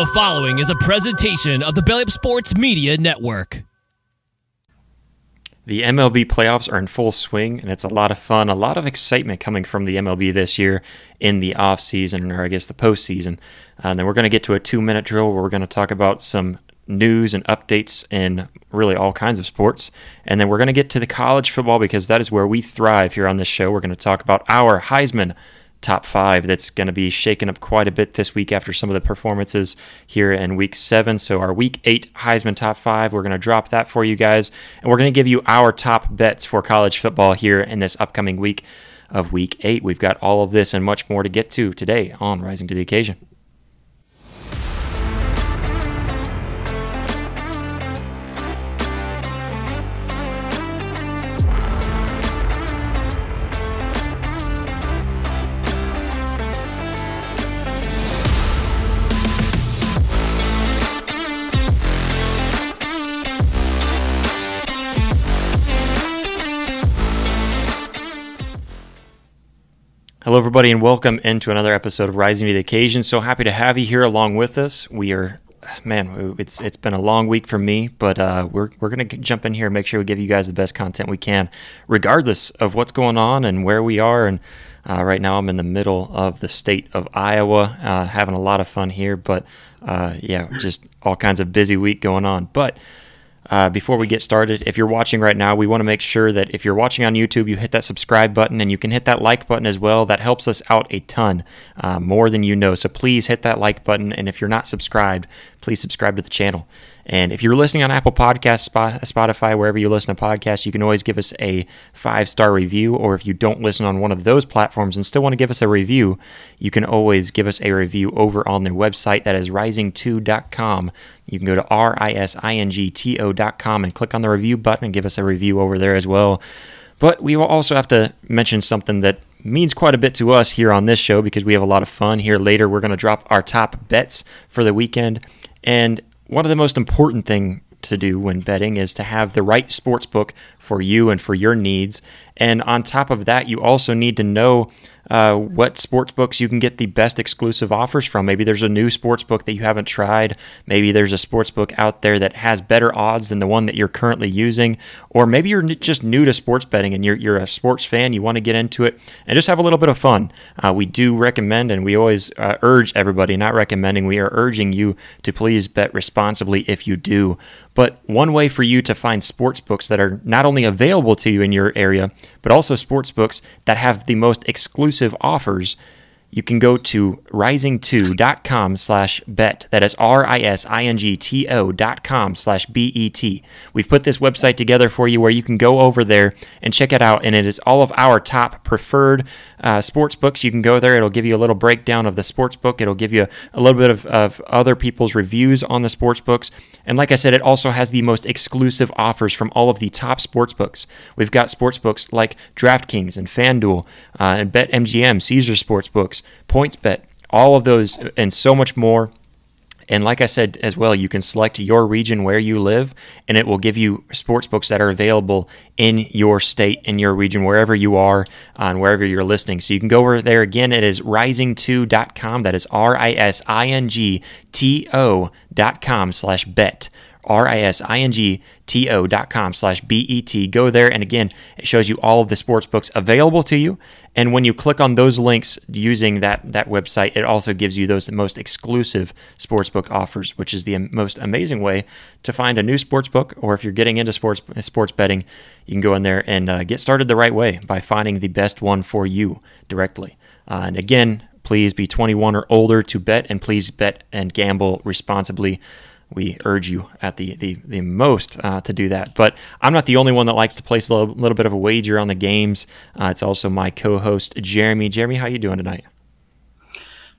The following is a presentation of the Belly Up Sports Media Network. The MLB playoffs are in full swing, and it's a lot of fun, a lot of excitement coming from the MLB this year in the off season, or I guess the postseason. Uh, and then we're going to get to a two minute drill where we're going to talk about some news and updates in really all kinds of sports. And then we're going to get to the college football because that is where we thrive here on this show. We're going to talk about our Heisman top five that's going to be shaken up quite a bit this week after some of the performances here in week seven. So, our week eight Heisman top five, we're going to drop that for you guys. And we're going to give you our top bets for college football here in this upcoming week of week eight. We've got all of this and much more to get to today on Rising to the Occasion. Hello, everybody, and welcome into another episode of Rising to the Occasion. So happy to have you here along with us. We are, man, it's it's been a long week for me, but uh, we're we're gonna jump in here and make sure we give you guys the best content we can, regardless of what's going on and where we are. And uh, right now, I'm in the middle of the state of Iowa, uh, having a lot of fun here. But uh, yeah, just all kinds of busy week going on. But uh, before we get started, if you're watching right now, we want to make sure that if you're watching on YouTube, you hit that subscribe button and you can hit that like button as well. That helps us out a ton, uh, more than you know. So please hit that like button. And if you're not subscribed, please subscribe to the channel. And if you're listening on Apple Podcasts, Spotify, wherever you listen to podcasts, you can always give us a five star review. Or if you don't listen on one of those platforms and still want to give us a review, you can always give us a review over on their website. That is risingto.com. You can go to R I S I N G T O.com and click on the review button and give us a review over there as well. But we will also have to mention something that means quite a bit to us here on this show because we have a lot of fun here later. We're going to drop our top bets for the weekend. And one of the most important thing to do when betting is to have the right sports book for you and for your needs. And on top of that, you also need to know uh, what sports books you can get the best exclusive offers from. Maybe there's a new sports book that you haven't tried. Maybe there's a sports book out there that has better odds than the one that you're currently using. Or maybe you're just new to sports betting and you're, you're a sports fan, you want to get into it and just have a little bit of fun. Uh, we do recommend and we always uh, urge everybody, not recommending, we are urging you to please bet responsibly if you do. But one way for you to find sports books that are not only available to you in your area, but also sports books that have the most exclusive offers you can go to risingto.com slash bet. That is R-I-S-I-N-G-T-O dot com slash B-E-T. We've put this website together for you where you can go over there and check it out. And it is all of our top preferred uh, sports books. You can go there. It'll give you a little breakdown of the sports book. It'll give you a, a little bit of, of other people's reviews on the sports books. And like I said, it also has the most exclusive offers from all of the top sports books. We've got sports books like DraftKings and FanDuel uh, and BetMGM, Caesar Sports Books, PointsBet, all of those, and so much more. And like I said as well, you can select your region where you live, and it will give you sports books that are available in your state, in your region, wherever you are, on wherever you're listening. So you can go over there again. It is risingto.com. That is R I S I N G T O.com slash bet. R-I-S-I-N-G-T-O dot com slash B-E-T. Go there, and again, it shows you all of the sports books available to you. And when you click on those links using that, that website, it also gives you those most exclusive sportsbook offers, which is the most amazing way to find a new sportsbook. Or if you're getting into sports sports betting, you can go in there and uh, get started the right way by finding the best one for you directly. Uh, and again, please be 21 or older to bet, and please bet and gamble responsibly we urge you at the the, the most uh, to do that. But I'm not the only one that likes to place a little, little bit of a wager on the games. Uh, it's also my co-host Jeremy. Jeremy, how you doing tonight?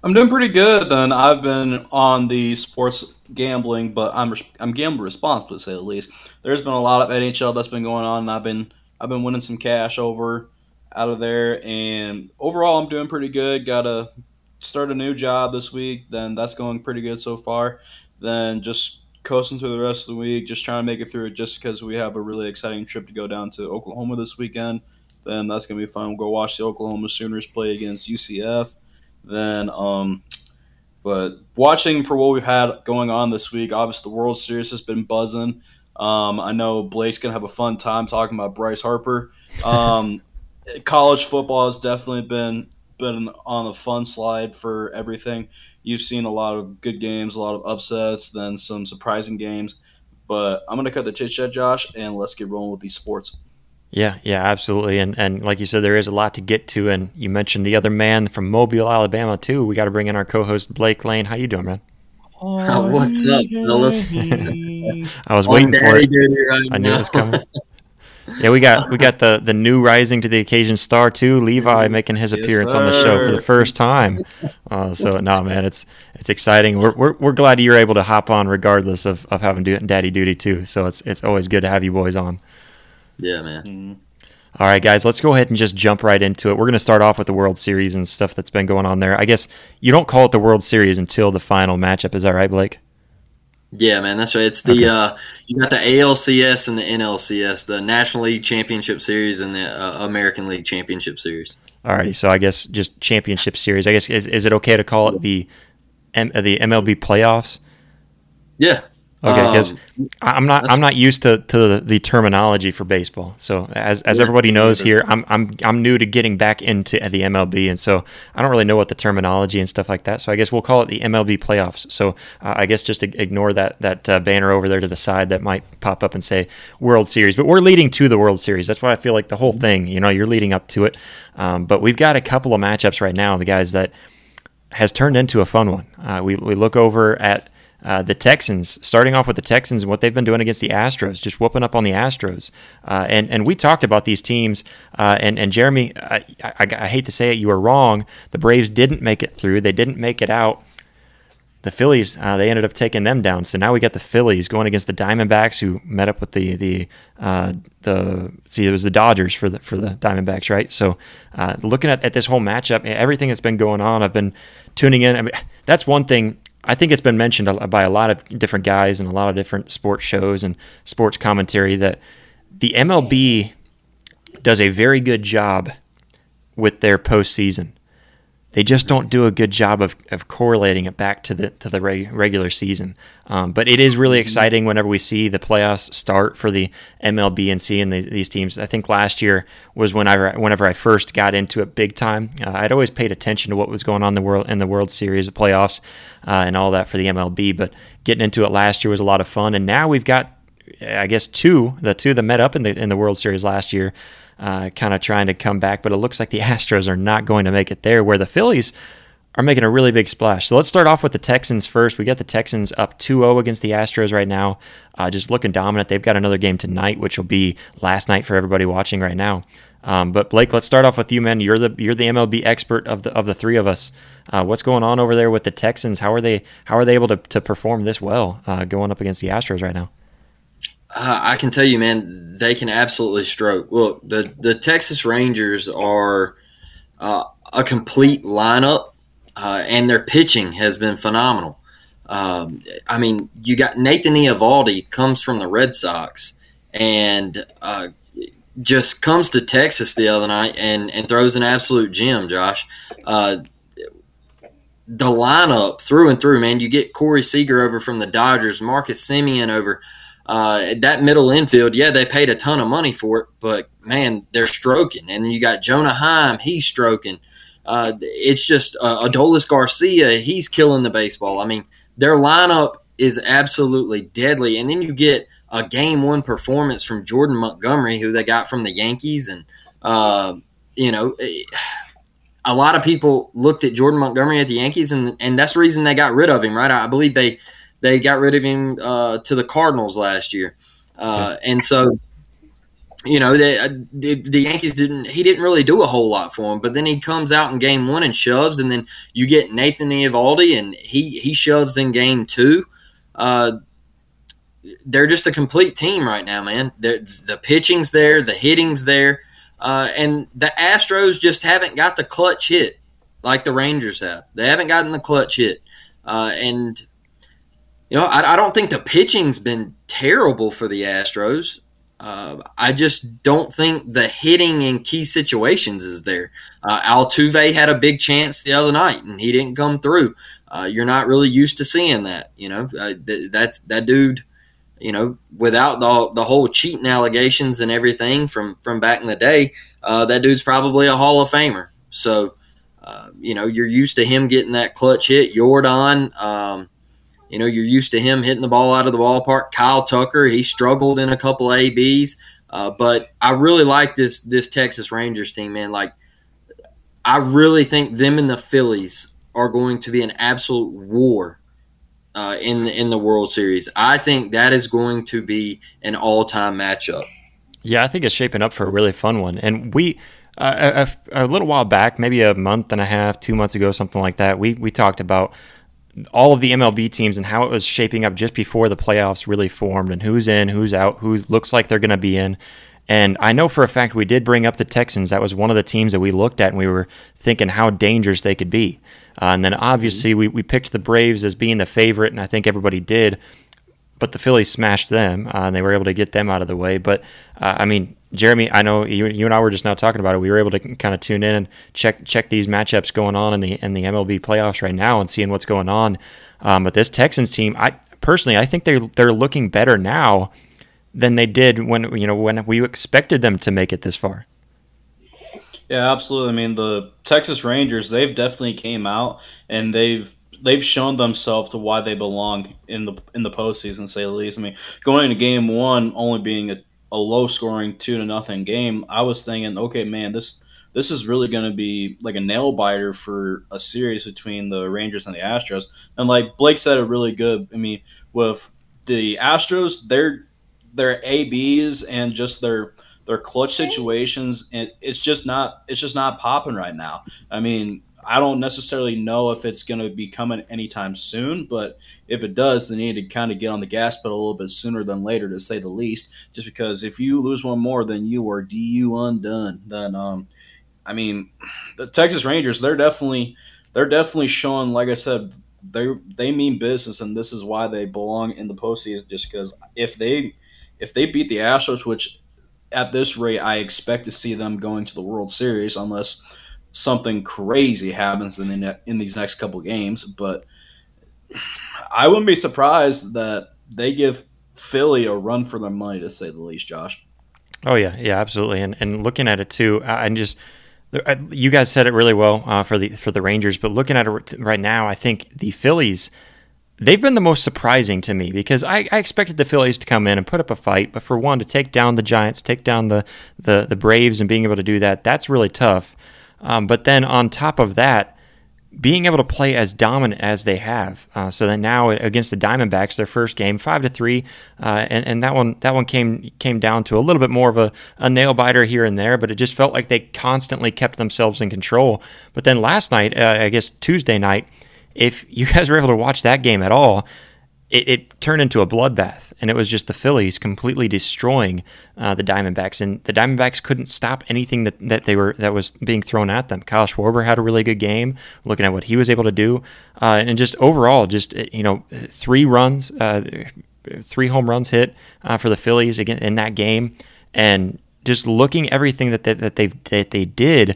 I'm doing pretty good. Then I've been on the sports gambling, but I'm I'm gambling responsibly, to say the least. There's been a lot of NHL that's been going on, and I've been I've been winning some cash over out of there. And overall, I'm doing pretty good. Got to start a new job this week. Then that's going pretty good so far then just coasting through the rest of the week, just trying to make it through it just because we have a really exciting trip to go down to Oklahoma this weekend. Then that's going to be fun. We'll go watch the Oklahoma Sooners play against UCF. Then um, But watching for what we've had going on this week, obviously the World Series has been buzzing. Um, I know Blake's gonna have a fun time talking about Bryce Harper. Um, college football has definitely been been on the fun slide for everything. You've seen a lot of good games, a lot of upsets, then some surprising games. But I'm gonna cut the chit chat, Josh, and let's get rolling with these sports. Yeah, yeah, absolutely. And and like you said, there is a lot to get to. And you mentioned the other man from Mobile, Alabama, too. We got to bring in our co-host Blake Lane. How you doing, man? Oh, what's up, fellas? I was waiting for it. Right I knew it was coming. Yeah, we got we got the the new rising to the occasion star too, Levi making his yes, appearance sir. on the show for the first time. Uh, so no, man, it's it's exciting. We're, we're, we're glad you're able to hop on regardless of, of having do, daddy duty too. So it's it's always good to have you boys on. Yeah, man. Mm-hmm. All right, guys, let's go ahead and just jump right into it. We're going to start off with the World Series and stuff that's been going on there. I guess you don't call it the World Series until the final matchup. Is that right, Blake? Yeah, man, that's right. It's the okay. uh, you got the ALCS and the NLCS, the National League Championship Series and the uh, American League Championship Series. Alrighty, so I guess just championship series. I guess is, is it okay to call it the M- the MLB playoffs? Yeah, Okay, because um, I'm not I'm not used to, to the, the, terminology for baseball. So as, as everybody knows here, I'm I'm I'm new to getting back into the MLB, and so I don't really know what the terminology and stuff like that. So I guess we'll call it the MLB playoffs. So uh, I guess just ignore that that uh, banner over there to the side that might pop up and say World Series. But we're leading to the World Series. That's why I feel like the whole thing. You know, you're leading up to it. Um, but we've got a couple of matchups right now. The guys that has turned into a fun one. Uh, we we look over at uh, the Texans, starting off with the Texans and what they've been doing against the Astros, just whooping up on the Astros. Uh, and and we talked about these teams. Uh, and and Jeremy, I, I, I, hate to say it, you were wrong. The Braves didn't make it through. They didn't make it out. The Phillies, uh, they ended up taking them down. So now we got the Phillies going against the Diamondbacks, who met up with the the uh, the see it was the Dodgers for the for the Diamondbacks, right? So uh, looking at, at this whole matchup, everything that's been going on, I've been tuning in. I mean, that's one thing I think it's been mentioned by a lot of different guys and a lot of different sports shows and sports commentary that the MLB does a very good job with their postseason they just don't do a good job of, of correlating it back to the to the reg, regular season. Um, but it is really exciting whenever we see the playoffs start for the MLB and seeing the, these teams. I think last year was when I whenever I first got into it big time. Uh, I'd always paid attention to what was going on in the world in the World Series, the playoffs, uh, and all that for the MLB. But getting into it last year was a lot of fun, and now we've got I guess two the two that met up in the in the World Series last year uh, kind of trying to come back, but it looks like the Astros are not going to make it there, where the Phillies are making a really big splash. So let's start off with the Texans first. We got the Texans up 2-0 against the Astros right now, uh, just looking dominant. They've got another game tonight, which will be last night for everybody watching right now. Um, but Blake, let's start off with you, man. You're the you're the MLB expert of the of the three of us. Uh, what's going on over there with the Texans? How are they how are they able to, to perform this well uh, going up against the Astros right now? Uh, I can tell you, man, they can absolutely stroke. Look, the the Texas Rangers are uh, a complete lineup, uh, and their pitching has been phenomenal. Um, I mean, you got Nathan Eovaldi comes from the Red Sox and uh, just comes to Texas the other night and, and throws an absolute gem, Josh. Uh, the lineup through and through, man. You get Corey Seager over from the Dodgers, Marcus Semien over uh, that middle infield, yeah, they paid a ton of money for it, but man, they're stroking. And then you got Jonah Heim, he's stroking. Uh, it's just uh, Adolis Garcia, he's killing the baseball. I mean, their lineup is absolutely deadly. And then you get a game one performance from Jordan Montgomery, who they got from the Yankees. And, uh, you know, eh, a lot of people looked at Jordan Montgomery at the Yankees, and, and that's the reason they got rid of him, right? I believe they they got rid of him uh, to the Cardinals last year, uh, and so you know they, uh, the, the Yankees didn't. He didn't really do a whole lot for him, but then he comes out in Game One and shoves, and then you get Nathan Eovaldi, and he he shoves in Game Two. Uh, they're just a complete team right now, man. They're, the pitching's there, the hitting's there, uh, and the Astros just haven't got the clutch hit like the Rangers have. They haven't gotten the clutch hit, uh, and you know, I, I, don't think the pitching's been terrible for the Astros. Uh, I just don't think the hitting in key situations is there. Uh, Altuve had a big chance the other night, and he didn't come through. Uh, you're not really used to seeing that. You know, uh, th- that's that dude. You know, without the the whole cheating allegations and everything from from back in the day, uh, that dude's probably a Hall of Famer. So, uh, you know, you're used to him getting that clutch hit. Yordan, um, you know, you're used to him hitting the ball out of the ballpark. Kyle Tucker, he struggled in a couple ABs, uh, but I really like this this Texas Rangers team, man. Like, I really think them and the Phillies are going to be an absolute war uh, in the in the World Series. I think that is going to be an all time matchup. Yeah, I think it's shaping up for a really fun one, and we. Uh, a, a, little while back, maybe a month and a half, two months ago, something like that, we, we talked about all of the MLB teams and how it was shaping up just before the playoffs really formed and who's in, who's out, who looks like they're going to be in. And I know for a fact we did bring up the Texans. That was one of the teams that we looked at and we were thinking how dangerous they could be. Uh, and then obviously mm-hmm. we, we picked the Braves as being the favorite, and I think everybody did. But the Phillies smashed them, uh, and they were able to get them out of the way. But uh, I mean, Jeremy, I know you, you and I were just now talking about it. We were able to kind of tune in and check check these matchups going on in the in the MLB playoffs right now and seeing what's going on. Um, but this Texans team, I personally, I think they're they're looking better now than they did when you know when we expected them to make it this far. Yeah, absolutely. I mean, the Texas Rangers, they've definitely came out and they've they've shown themselves to why they belong in the in the postseason. Say the least. I mean, going into Game One, only being a a low scoring two to nothing game, I was thinking, okay, man, this this is really going to be like a nail biter for a series between the Rangers and the Astros. And like Blake said, it really good. I mean, with the Astros, their their ABs and just their their clutch situations, and it's just not it's just not popping right now. I mean, I don't necessarily know if it's going to be coming anytime soon, but if it does, they need to kind of get on the gas pedal a little bit sooner than later, to say the least. Just because if you lose one more, then you are du undone. Then, um, I mean, the Texas Rangers, they're definitely they're definitely showing, like I said, they they mean business, and this is why they belong in the postseason. Just because if they if they beat the Astros, which at this rate I expect to see them going to the World Series, unless something crazy happens in the in these next couple games. But I wouldn't be surprised that they give Philly a run for their money, to say the least. Josh. Oh yeah, yeah, absolutely. And and looking at it too, I just you guys said it really well uh, for the for the Rangers, but looking at it right now, I think the Phillies. They've been the most surprising to me because I, I, expected the Phillies to come in and put up a fight, but for one to take down the Giants, take down the, the the Braves, and being able to do that, that's really tough. Um, but then on top of that, being able to play as dominant as they have, uh, so that now against the Diamondbacks, their first game, five to three, uh, and, and that one that one came came down to a little bit more of a, a nail biter here and there, but it just felt like they constantly kept themselves in control. But then last night, uh, I guess Tuesday night, if you guys were able to watch that game at all, it, it, turned into a bloodbath, and it was just the Phillies completely destroying uh, the Diamondbacks, and the Diamondbacks couldn't stop anything that, that they were that was being thrown at them. Kyle Schwarber had a really good game, looking at what he was able to do, uh, and just overall, just uh, you know, three runs, uh, three home runs hit uh, for the Phillies again in that game, and just looking everything that they, that they that they did,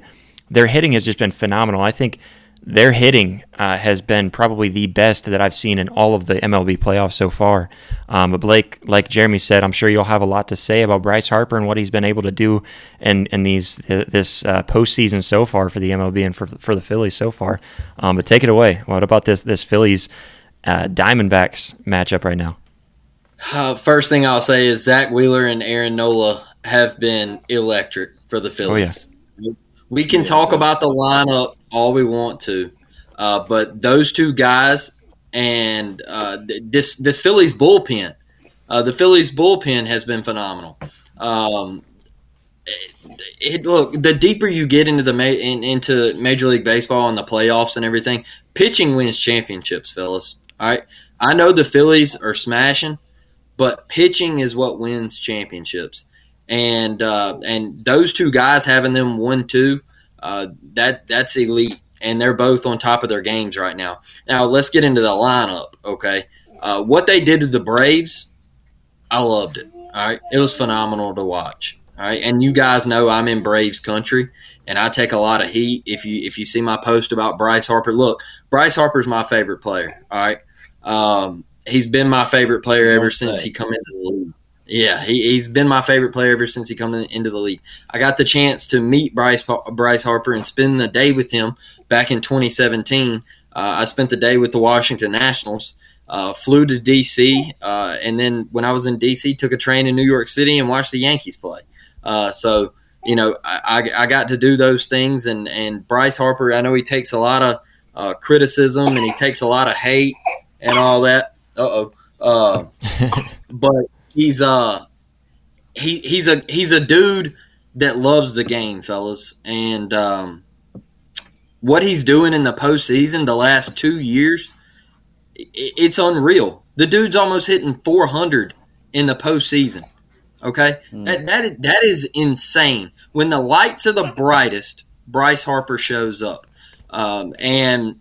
their hitting has just been phenomenal. I think their hitting uh, has been probably the best that I've seen in all of the MLB playoffs so far. Um, but Blake, like Jeremy said, I'm sure you'll have a lot to say about Bryce Harper and what he's been able to do in in these this uh, postseason so far for the MLB and for for the Phillies so far. Um, but take it away. What about this this Phillies uh, Diamondbacks matchup right now? Uh, first thing I'll say is Zack Wheeler and Aaron Nola have been electric for the Phillies. Oh, yeah. We can talk about the lineup all we want to. Uh, but those two guys and uh, this this Phillies bullpen, uh, the Phillies bullpen has been phenomenal. Um, it, it, look, the deeper you get into the ma- in, into Major League Baseball and the playoffs and everything, pitching wins championships, fellas. All right, I know the Phillies are smashing, but pitching is what wins championships. And uh, and those two guys having them one two uh, that that's elite, and they're both on top of their games right now. Now let's get into the lineup. Okay, uh, what they did to the Braves, I loved it. All right, it was phenomenal to watch. All right, and you guys know I'm in Braves country, and I take a lot of heat. If you if you see my post about Bryce Harper, look, Bryce Harper's my favorite player. All right, um, he's been my favorite player ever since he come into the league. Yeah, he, has been my favorite player ever since he come in, into the league. I got the chance to meet Bryce Bryce Harper and spend the day with him back in 2017. Uh, I spent the day with the Washington Nationals. Uh, flew to DC, uh, and then when I was in DC, took a train in New York City and watched the Yankees play. Uh, so you know, I, I, got to do those things, and and Bryce Harper, I know he takes a lot of uh, criticism and he takes a lot of hate and all that. Uh but he's uh he he's a he's a dude that loves the game, fellas, and um, what he's doing in the postseason the last two years, it's unreal. The dude's almost hitting 400 in the postseason. Okay, mm. that that that is insane. When the lights are the brightest, Bryce Harper shows up, um, and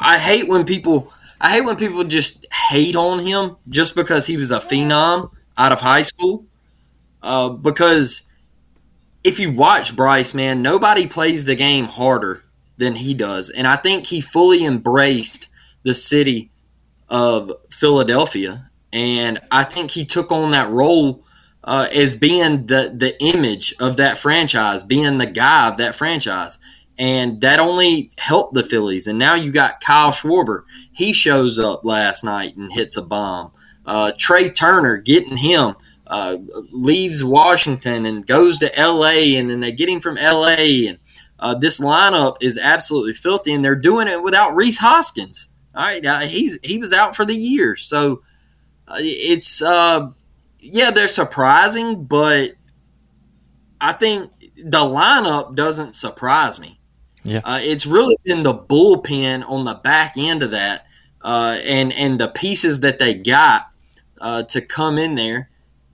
I hate when people. I hate when people just hate on him just because he was a phenom out of high school. Uh, because if you watch Bryce, man, nobody plays the game harder than he does, and I think he fully embraced the city of Philadelphia. And I think he took on that role uh, as being the the image of that franchise, being the guy of that franchise, and that only helped the Phillies. And now you got Kyle Schwarber. He shows up last night and hits a bomb. Uh, Trea Turner getting him. Uh, leaves Washington and goes to LA, and then they get him from LA. And uh, this lineup is absolutely filthy, and they're doing it without Rhys Hoskins. All right, he's he was out for the year, so uh, it's uh, yeah, they're surprising, but I think the lineup doesn't surprise me. Yeah, uh, it's really been the bullpen on the back end of that, uh, and and the pieces that they got uh, to come in there,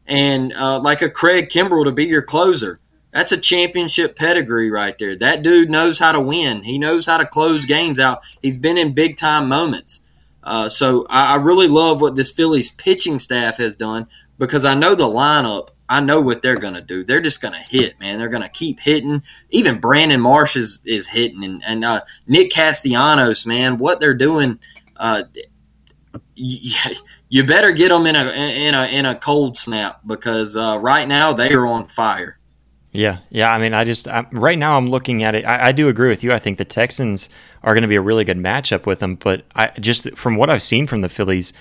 and uh, like a Craig Kimbrel to be your closer. That's a championship pedigree right there. That dude knows how to win. He knows how to close games out. He's been in big time moments. Uh, so I, I, really love what this Phillies pitching staff has done because I know the lineup. I know what they're going to do. They're just going to hit, man. They're going to keep hitting. Even Brandon Marsh is, is hitting, and, and uh, Nick Castellanos, man, what they're doing. Uh, you, you better get them in a in a in a cold snap because uh, right now they are on fire. Yeah, yeah. I mean, I just I, right now I'm looking at it. I, I, do agree with you. I think the Texans are going to be a really good matchup with them. But I just from what I've seen from the Phillies,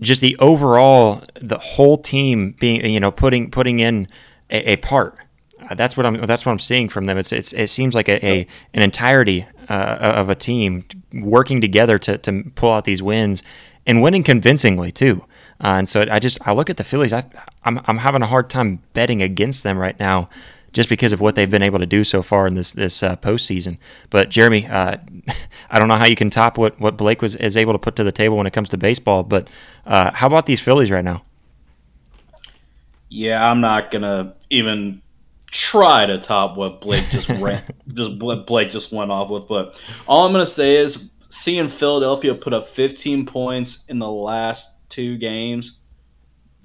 just the overall, the whole team being you know putting putting in a, a part. Uh, that's what I'm. That's what I'm seeing from them. It's, it's it seems like a, a an entirety uh, of a team working together to to pull out these wins and winning convincingly too. Uh, and so I just I look at the Phillies. I I'm I'm having a hard time betting against them right now just because of what they've been able to do so far in this this uh, postseason. But Jeremy, uh, I don't know how you can top what, what Blake was is able to put to the table when it comes to baseball. But uh, how about these Phillies right now? Yeah, I'm not gonna even try to top what Blake just ran, just Blake just went off with. But all I'm gonna say is seeing Philadelphia put up 15 points in the last two games,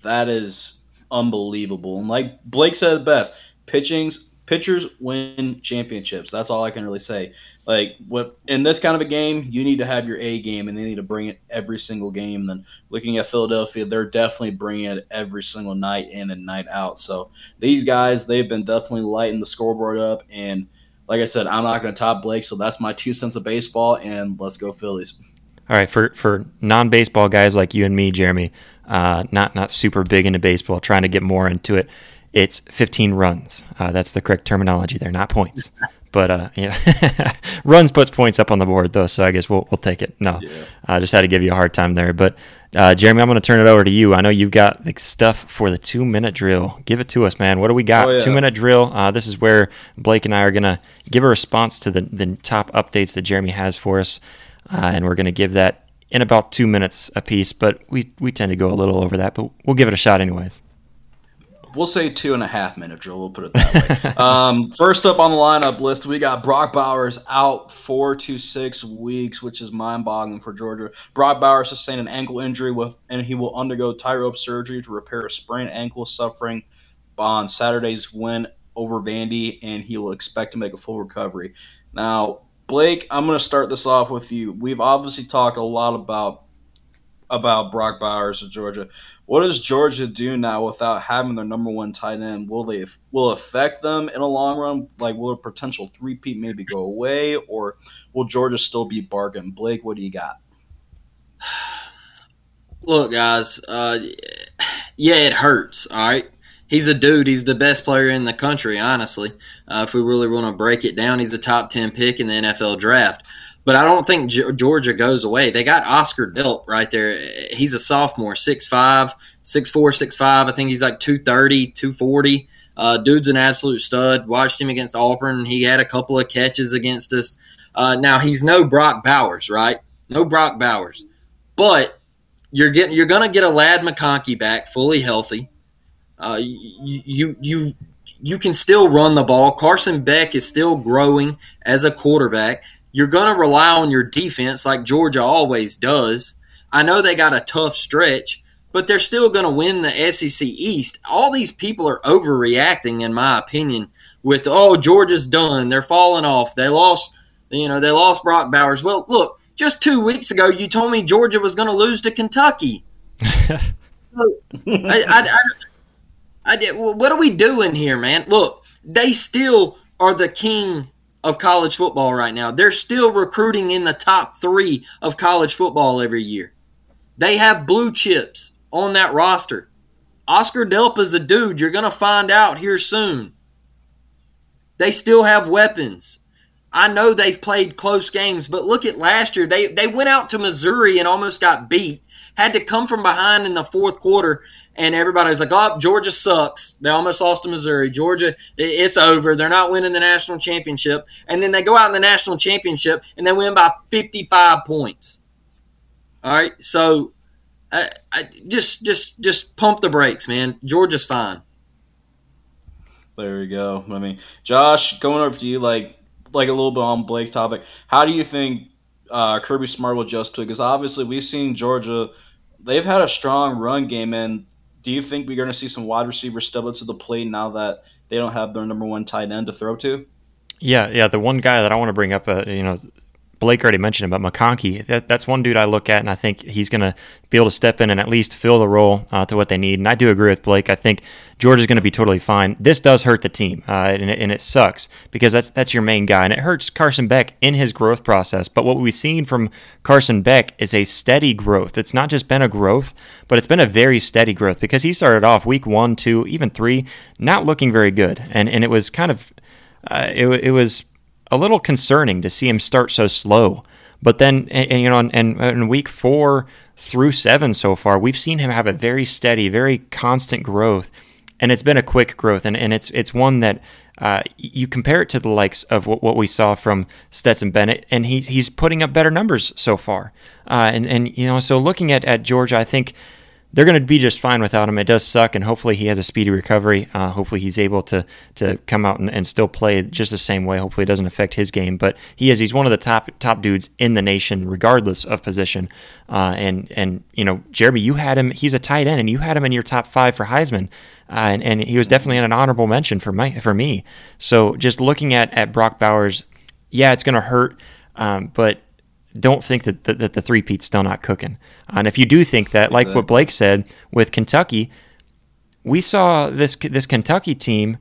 that is unbelievable. And like Blake said best, pitching's pitchers win championships. That's all I can really say. Like what in this kind of a game, you need to have your A game, and they need to bring it every single game. Then looking at Philadelphia, they're definitely bringing it every single night in and night out. So these guys, they've been definitely lighting the scoreboard up. And like I said, I'm not going to top Blake, so that's my two cents of baseball. And let's go Phillies. All right, for for non baseball guys like you and me, Jeremy, uh, not not super big into baseball, trying to get more into it it's 15 runs. Uh, that's the correct terminology there, not points. But uh, you know, runs puts points up on the board though, so I guess we'll we'll take it. No, yeah. I just had to give you a hard time there. But uh, Jeremy, I'm going to turn it over to you. I know you've got the stuff for the two minute drill. Give it to us, man. What do we got? Oh, yeah. Two minute drill. Uh, this is where Blake and I are going to give a response to the the top updates that Jeremy has for us, uh, and we're going to give that in about two minutes a piece. But we we tend to go a little over that, but we'll give it a shot anyways we'll say two and a half minute drill. We'll put it that way. um, first up on the lineup list, we got Brock Bowers out four to six weeks, which is mind boggling for Georgia. Brock Bowers sustained an ankle injury with, and he will undergo TightRope surgery to repair a sprained ankle suffering on Saturday's win over Vandy, and he will expect to make a full recovery. Now, Blake, I'm going to start this off with you. We've obviously talked a lot about about Brock Bowers of Georgia. What does Georgia do now without having their number one tight end? Will they will affect them in a long run? Like, will a potential three peat maybe go away, or will Georgia still be bargain? Blake, what do you got? Look, guys, uh, yeah, it hurts. All right, he's a dude. He's the best player in the country, honestly. Uh, if we really want to break it down, he's the top 10 pick in the NFL draft. But I don't think Georgia goes away. They got Oscar Delp right there. He's a sophomore, 6'5, 6'4, 6'5. I think he's like 230, 240. Uh, dude's an absolute stud. Watched him against Auburn. He had a couple of catches against us. Uh, now, he's no Brock Bowers, right? No Brock Bowers. But you're getting you're gonna get a Ladd McConkey back fully healthy. Uh, you, you you you can still run the ball. Carson Beck is still growing as a quarterback. You're gonna rely on your defense like Georgia always does. I know they got a tough stretch, but they're still gonna win the SEC East. All these people are overreacting, in my opinion. With oh Georgia's done, they're falling off. They lost, you know, they lost Brock Bowers. Well, look, just two weeks ago, you told me Georgia was going to lose to Kentucky. I, I, I, I did, what are we doing here, man? Look, they still are the king of college football right now. They're still recruiting in the top three of college football every year. They have blue chips on that roster. Oscar Delpa's a dude. You're going to find out here soon. They still have weapons. I know they've played close games, but look at last year. They they went out to Missouri and almost got beat. Had to come from behind in the fourth quarter, and everybody's like, "Oh, Georgia sucks. They almost lost to Missouri. Georgia, it's over. They're not winning the national championship." And then they go out in the national championship and they win by 55 points. All right, so I, I just just just pump the brakes, man. Georgia's fine. There we go. I mean, Josh, going over to you, like like a little bit on Blake's topic. How do you think uh, Kirby Smart will adjust to it? Because obviously we've seen Georgia; they've had a strong run game, and do you think we're going to see some wide receivers step up to the plate now that they don't have their number one tight end to throw to? Yeah, yeah. The one guy that I want to bring up, uh, you know, Blake already mentioned about McConkey. That, that's one dude I look at, and I think he's going to be able to step in and at least fill the role uh, to what they need. And I do agree with Blake. I think Georgia's going to be totally fine. This does hurt the team, uh, and, it, and, it, sucks because that's that's your main guy, and it hurts Carson Beck in his growth process. But what we've seen from Carson Beck is a steady growth. It's not just been a growth, but it's been a very steady growth because he started off week one, two, even three, not looking very good, and and it was kind of uh, it, it was a little concerning to see him start so slow. But then, and, and you know, and in week four through seven so far, we've seen him have a very steady, very constant growth, and it's been a quick growth, and, and it's it's one that uh, you compare it to the likes of what, what we saw from Stetson Bennett, and he, he's putting up better numbers so far. Uh, and and you know, so looking at at Georgia, I think they're going to be just fine without him. It does suck, and hopefully he has a speedy recovery. Uh, hopefully he's able to to come out and, and, still play just the same way. Hopefully it doesn't affect his game, but he is he's one of the top top dudes in the nation, regardless of position. Uh, and and you know Jeremy, you had him. He's a tight end, and you had him in your top five for Heisman. Uh, and, and he was definitely an honorable mention for my for me. So just looking at at Brock Bowers, yeah, it's going to hurt, um, but don't think that, that, that the three peat's still not cooking. And if you do think that, like what Blake said with Kentucky, we saw this this Kentucky team.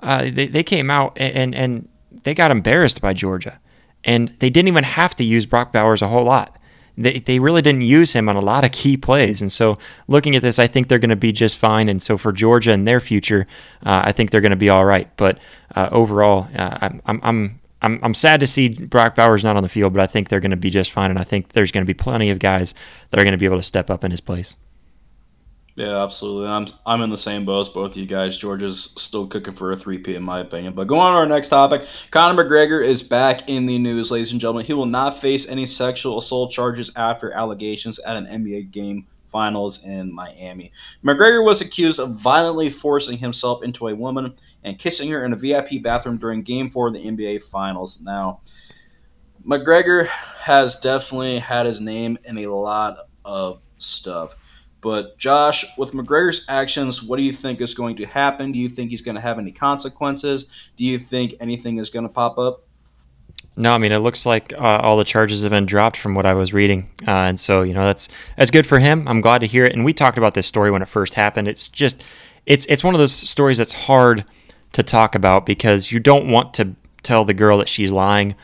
Uh, they, they came out and, and they got embarrassed by Georgia, and they didn't even have to use Brock Bowers a whole lot. They, they really didn't use him on a lot of key plays. And so, looking at this, I think they're going to be just fine. And so, for Georgia and their future, uh, I think they're going to be all right. But uh, overall, uh, I'm, I'm I'm, I'm sad to see Brock Bowers not on the field, but I think they're going to be just fine, and I think there's going to be plenty of guys that are going to be able to step up in his place. Yeah, absolutely. I'm I'm in the same boat as both of you guys. Georgia's still cooking for a 3P in my opinion. But going on to our next topic, Conor McGregor is back in the news, ladies and gentlemen. He will not face any sexual assault charges after allegations at an NBA game finals in Miami. McGregor was accused of violently forcing himself into a woman and kissing her in a VIP bathroom during Game 4 of the NBA Finals. Now, McGregor has definitely had his name in a lot of stuff. But Josh, with McGregor's actions, what do you think is going to happen? Do you think he's going to have any consequences? Do you think anything is going to pop up? No, I mean it looks like uh, all the charges have been dropped from what I was reading, uh, and so you know that's that's good for him. I'm glad to hear it. And we talked about this story when it first happened. It's just it's it's one of those stories that's hard to talk about because you don't want to tell the girl that she's lying,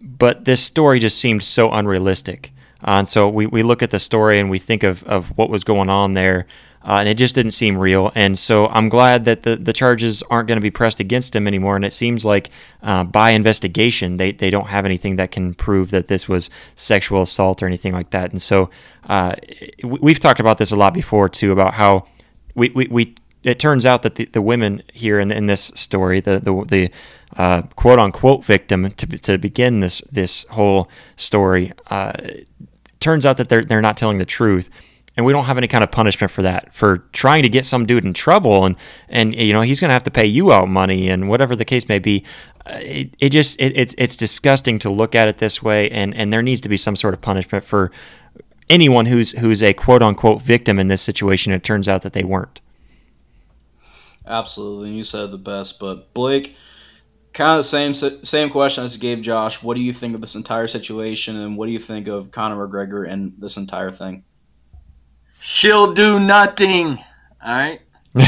but this story just seemed so unrealistic. Uh, and so we, we look at the story and we think of, of what was going on there, uh, and it just didn't seem real. And so I'm glad that the, the charges aren't going to be pressed against him anymore. And it seems like uh, by investigation, they, they don't have anything that can prove that this was sexual assault or anything like that. And so uh, we've talked about this a lot before, too, about how we, we, we it turns out that the, the women here in, in this story, the, the, the uh, quote unquote victim to, to begin this this whole story. Uh, turns out that they're they're not telling the truth, and we don't have any kind of punishment for that for trying to get some dude in trouble and and you know he's going to have to pay you out money and whatever the case may be. Uh, it, it just it, it's it's disgusting to look at it this way, and and there needs to be some sort of punishment for anyone who's who's a quote unquote victim in this situation. It turns out that they weren't. Absolutely, you said the best, but Blake kind of the same same question as you gave Josh. What do you think of this entire situation, and what do you think of Conor McGregor and this entire thing? She'll do nothing. All right.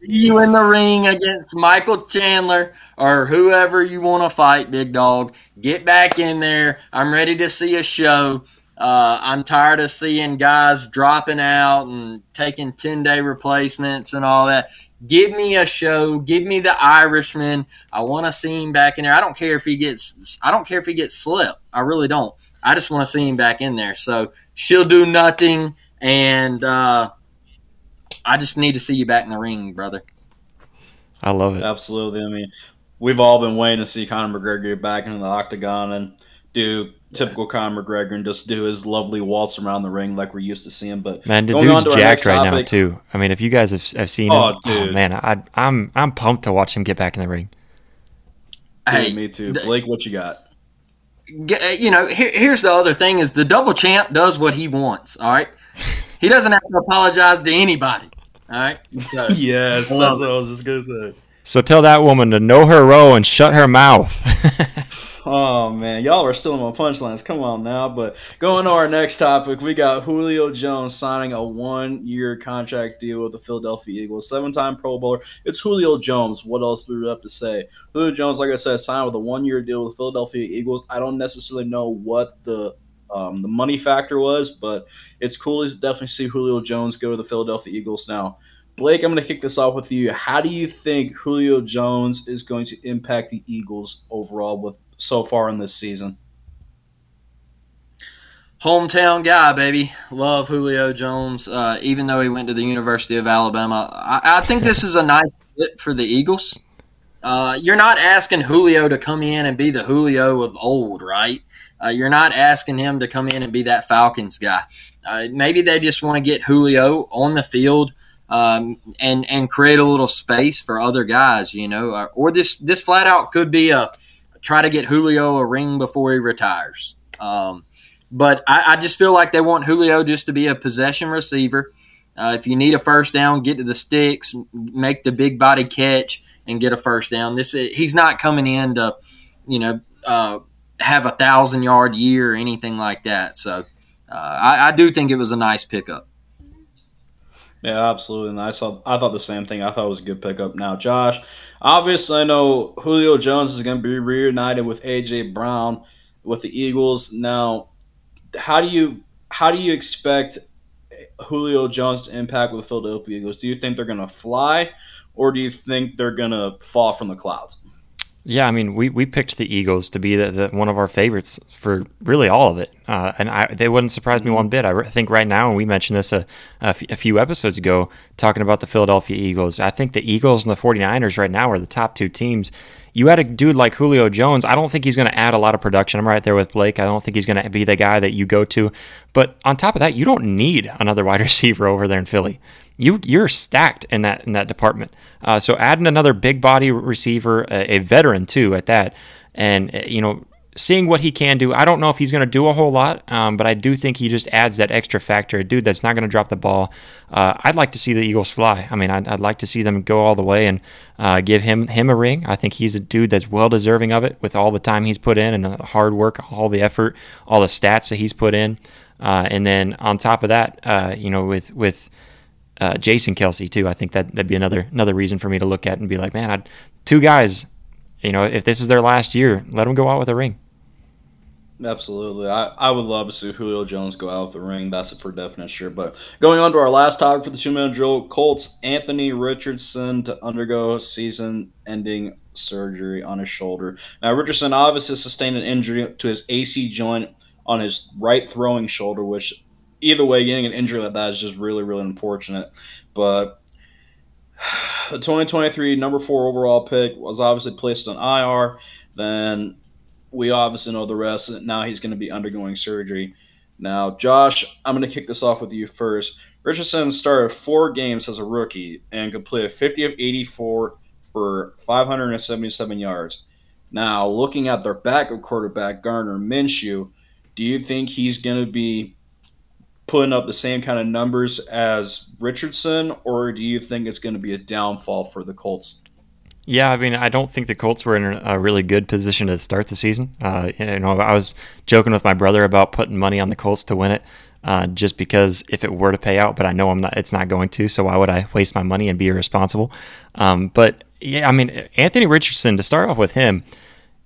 you in the ring against Michael Chandler or whoever you want to fight, big dog. Get back in there. I'm ready to see a show. Uh, I'm tired of seeing guys dropping out and taking 10 day replacements and all that. Give me a show. Give me the Irishman. I want to see him back in there. I don't care if he gets. I don't care if he gets slipped. I really don't. I just want to see him back in there. So she'll do nothing, and uh, I just need to see you back in the ring, brother. I love it. Absolutely. I mean, we've all been waiting to see Conor McGregor back in the octagon and do typical yeah. Conor McGregor and just do his lovely waltz around the ring like we're used to seeing. But man, the dude's jacked right topic, now too. I mean, if you guys have, have seen oh, him, oh, dude. oh man, I, I'm I'm pumped to watch him get back in the ring. Dude, hey, me too. Blake, what you got? Uh, you know, here, here's the other thing: is the double champ does what he wants. All right, he doesn't have to apologize to anybody. All right. So, yes, that's what I was just gonna say. So tell that woman to know her role and shut her mouth. Oh man, y'all are still in my punchlines. Come on now. But going to our next topic, we got Julio Jones signing a one-year contract deal with the Philadelphia Eagles. Seven-time Pro Bowler. It's Julio Jones. What else do we have to say? Julio Jones, like I said, signed with a one-year deal with the Philadelphia Eagles. I don't necessarily know what the um, the money factor was, but it's cool to definitely see Julio Jones go to the Philadelphia Eagles now. Blake, I'm going to kick this off with you. How do you think Julio Jones is going to impact the Eagles overall with so far in this season. Hometown guy, baby. Love Julio Jones, uh, even though he went to the University of Alabama. I, I think this is a nice fit for the Eagles. Uh, you're not asking Julio to come in and be the Julio of old, right? Uh, you're not asking him to come in and be that Falcons guy. Uh, maybe they just want to get Julio on the field um, and and create a little space for other guys, you know. Uh, or this this flat out could be a try to get Julio a ring before he retires. Um, but I, I, just feel like they want Julio just to be a possession receiver. Uh, if you need a first down, get to the sticks, make the big body catch, and get a first down. This he's not coming in to, you know, uh, have a thousand yard year or anything like that. So uh, I, I do think it was a nice pickup. Yeah, absolutely. And I saw I thought the same thing. I thought it was a good pickup. Now, Josh, obviously I know Julio Jones is going to be reunited with AJ Brown with the Eagles. Now, how do you how do you expect Julio Jones to impact with the Philadelphia Eagles? Do you think they're going to fly or do you think they're going to fall from the clouds? Yeah, I mean, we, we picked the Eagles to be the, the, one of our favorites for really all of it, uh, and I, they wouldn't surprise me one bit. I think right now, and we mentioned this a, a, f- a few episodes ago, talking about the Philadelphia Eagles. I think the Eagles and the 49ers right now are the top two teams. You had a dude like Julio Jones. I don't think he's going to add a lot of production. I'm right there with Blake. I don't think he's going to be the guy that you go to. But on top of that, you don't need another wide receiver over there in Philly you you're stacked in that in that department. Uh, so adding another big body receiver, a, a, veteran too at that, and uh, you know seeing what he can do. I don't know if he's going to do a whole lot, um, but I do think he just adds that extra factor. A dude that's not going to drop the ball. Uh, I'd like to see the Eagles fly. I mean, I'd, I'd like to see them go all the way and uh, give him him a ring. I think he's a dude that's well deserving of it with all the time he's put in and the hard work, all the effort, all the stats that he's put in. Uh, and then on top of that, uh, you know, with with uh, Jason Kelce too, I think that that'd be another another reason for me to look at and be like, man, I'd, two guys you know, if this is their last year, let them go out with a ring. Absolutely. I, I would love to see Julio Jones go out with the ring. That's for definite sure. But going on to our last topic for the two minute drill Colts, Anthony Richardson to undergo season ending surgery on his shoulder. Now, Richardson obviously sustained an injury to his AC joint on his right throwing shoulder, which either way, getting an injury like that is just really, really unfortunate. But the 2023 number four overall pick was obviously placed on IR. Then we obviously know the rest. Now he's going to be undergoing surgery. Now, Josh, I'm going to kick this off with you first. Richardson started four games as a rookie and completed 50 of 84 for 577 yards. Now, looking at their backup quarterback, Gardner Minshew, do you think he's going to be putting up the same kind of numbers as Richardson, or do you think it's going to be a downfall for the Colts? Yeah, I mean, I don't think the Colts were in a really good position to start the season. Uh, you know, I was joking with my brother about putting money on the Colts to win it, uh, just because if it were to pay out, but I know I'm not, it's not going to. So why would I waste my money and be irresponsible? Um, but yeah, I mean, Anthony Richardson to start off with him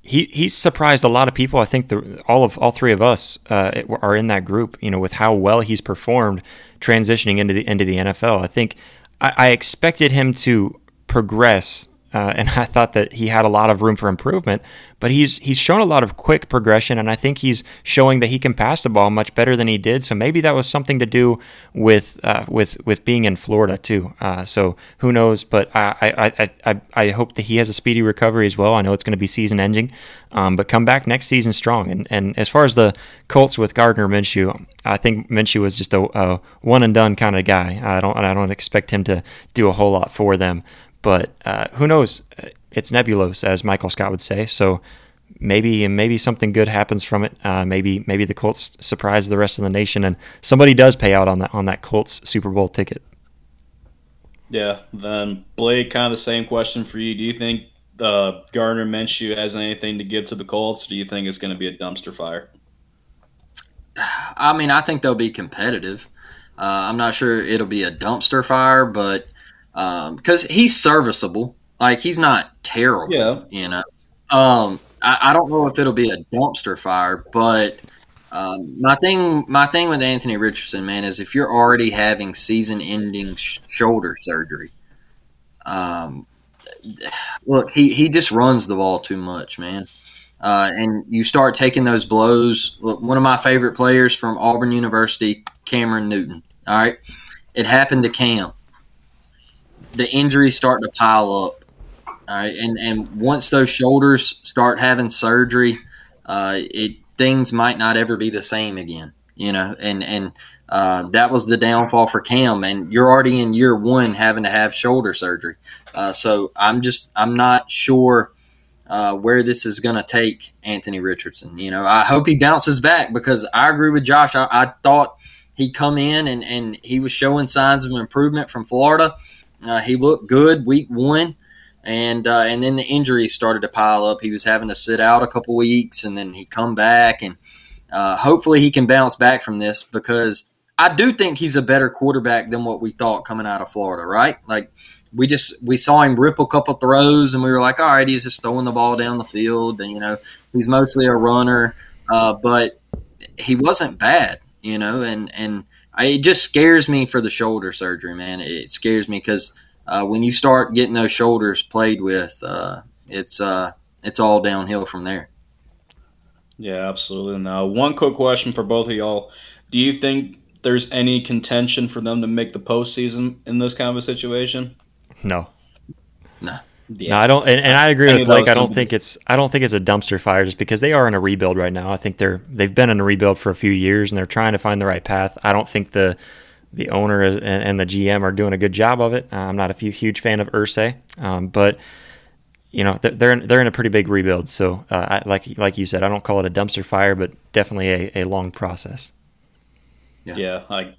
he he's surprised a lot of people. I think the, all of all three of us uh, are in that group. You know, with how well he's performed transitioning into the into the NFL. I think I, I expected him to progress uh, and I thought that he had a lot of room for improvement. But he's he's shown a lot of quick progression, and I think he's showing that he can pass the ball much better than he did. So maybe that was something to do with uh, with with being in Florida too. Uh, so who knows? But I, I I I hope that he has a speedy recovery as well. I know it's going to be season ending, um, but come back next season strong. And and as far as the Colts with Gardner Minshew, I think Minshew was just a, a one and done kind of guy. I don't I don't expect him to do a whole lot for them. But uh, who knows? It's nebulous, as Michael Scott would say. So maybe maybe something good happens from it. Uh, maybe maybe the Colts surprise the rest of the nation, and somebody does pay out on that on that Colts Super Bowl ticket. Yeah. Then Blake, kind of the same question for you. Do you think uh, Gardner Minshew has anything to give to the Colts? do you think it's going to be a dumpster fire? I mean, I think they'll be competitive. Uh, I'm not sure it'll be a dumpster fire, but because um, he's serviceable. Like he's not terrible. Yeah. You know. Um, I, I, don't know if it'll be a dumpster fire, but um, my thing, my thing with Anthony Richardson, man, is if you're already having season-ending sh- shoulder surgery, um, look, he he just runs the ball too much, man. Uh, and you start taking those blows. Look, one of my favorite players from Auburn University, Cameron Newton. All right, it happened to Cam the injuries start to pile up. All right, and and once those shoulders start having surgery, uh, it things might not ever be the same again. You know, and and uh, that was the downfall for Cam. And you're already in year one having to have shoulder surgery. Uh, so I'm just I'm not sure uh, where this is going to take Anthony Richardson. You know, I hope he bounces back because I agree with Josh. I, I thought he come in and and he was showing signs of improvement from Florida. Uh, he looked good week one, and uh, and then the injuries started to pile up. He was having to sit out a couple weeks, and then he come back, and uh, hopefully he can bounce back from this because I do think he's a better quarterback than what we thought coming out of Florida. Right? Like we just we saw him rip a couple throws, and we were like, all right, he's just throwing the ball down the field, and you know he's mostly a runner, uh, but he wasn't bad, you know, and and I, it just scares me for the shoulder surgery, man. It scares me because uh, when you start getting those shoulders played with, uh, it's uh, it's all downhill from there. Yeah, absolutely. Now, one quick question for both of y'all: Do you think there's any contention for them to make the postseason in this kind of a situation? No. No. Yeah. No, I don't, and, and I agree with Blake. I don't think it's I don't think it's a dumpster fire just because they are in a rebuild right now. I think they're they've been in a rebuild for a few years and they're trying to find the right path. I don't think the the owner and, and the GM are doing a good job of it. I'm not a few, huge fan of Irsay, um, but you know they're in, they're in a pretty big rebuild. So uh, I, like like you said, I don't call it a dumpster fire, but definitely a, a long process. Yeah, yeah I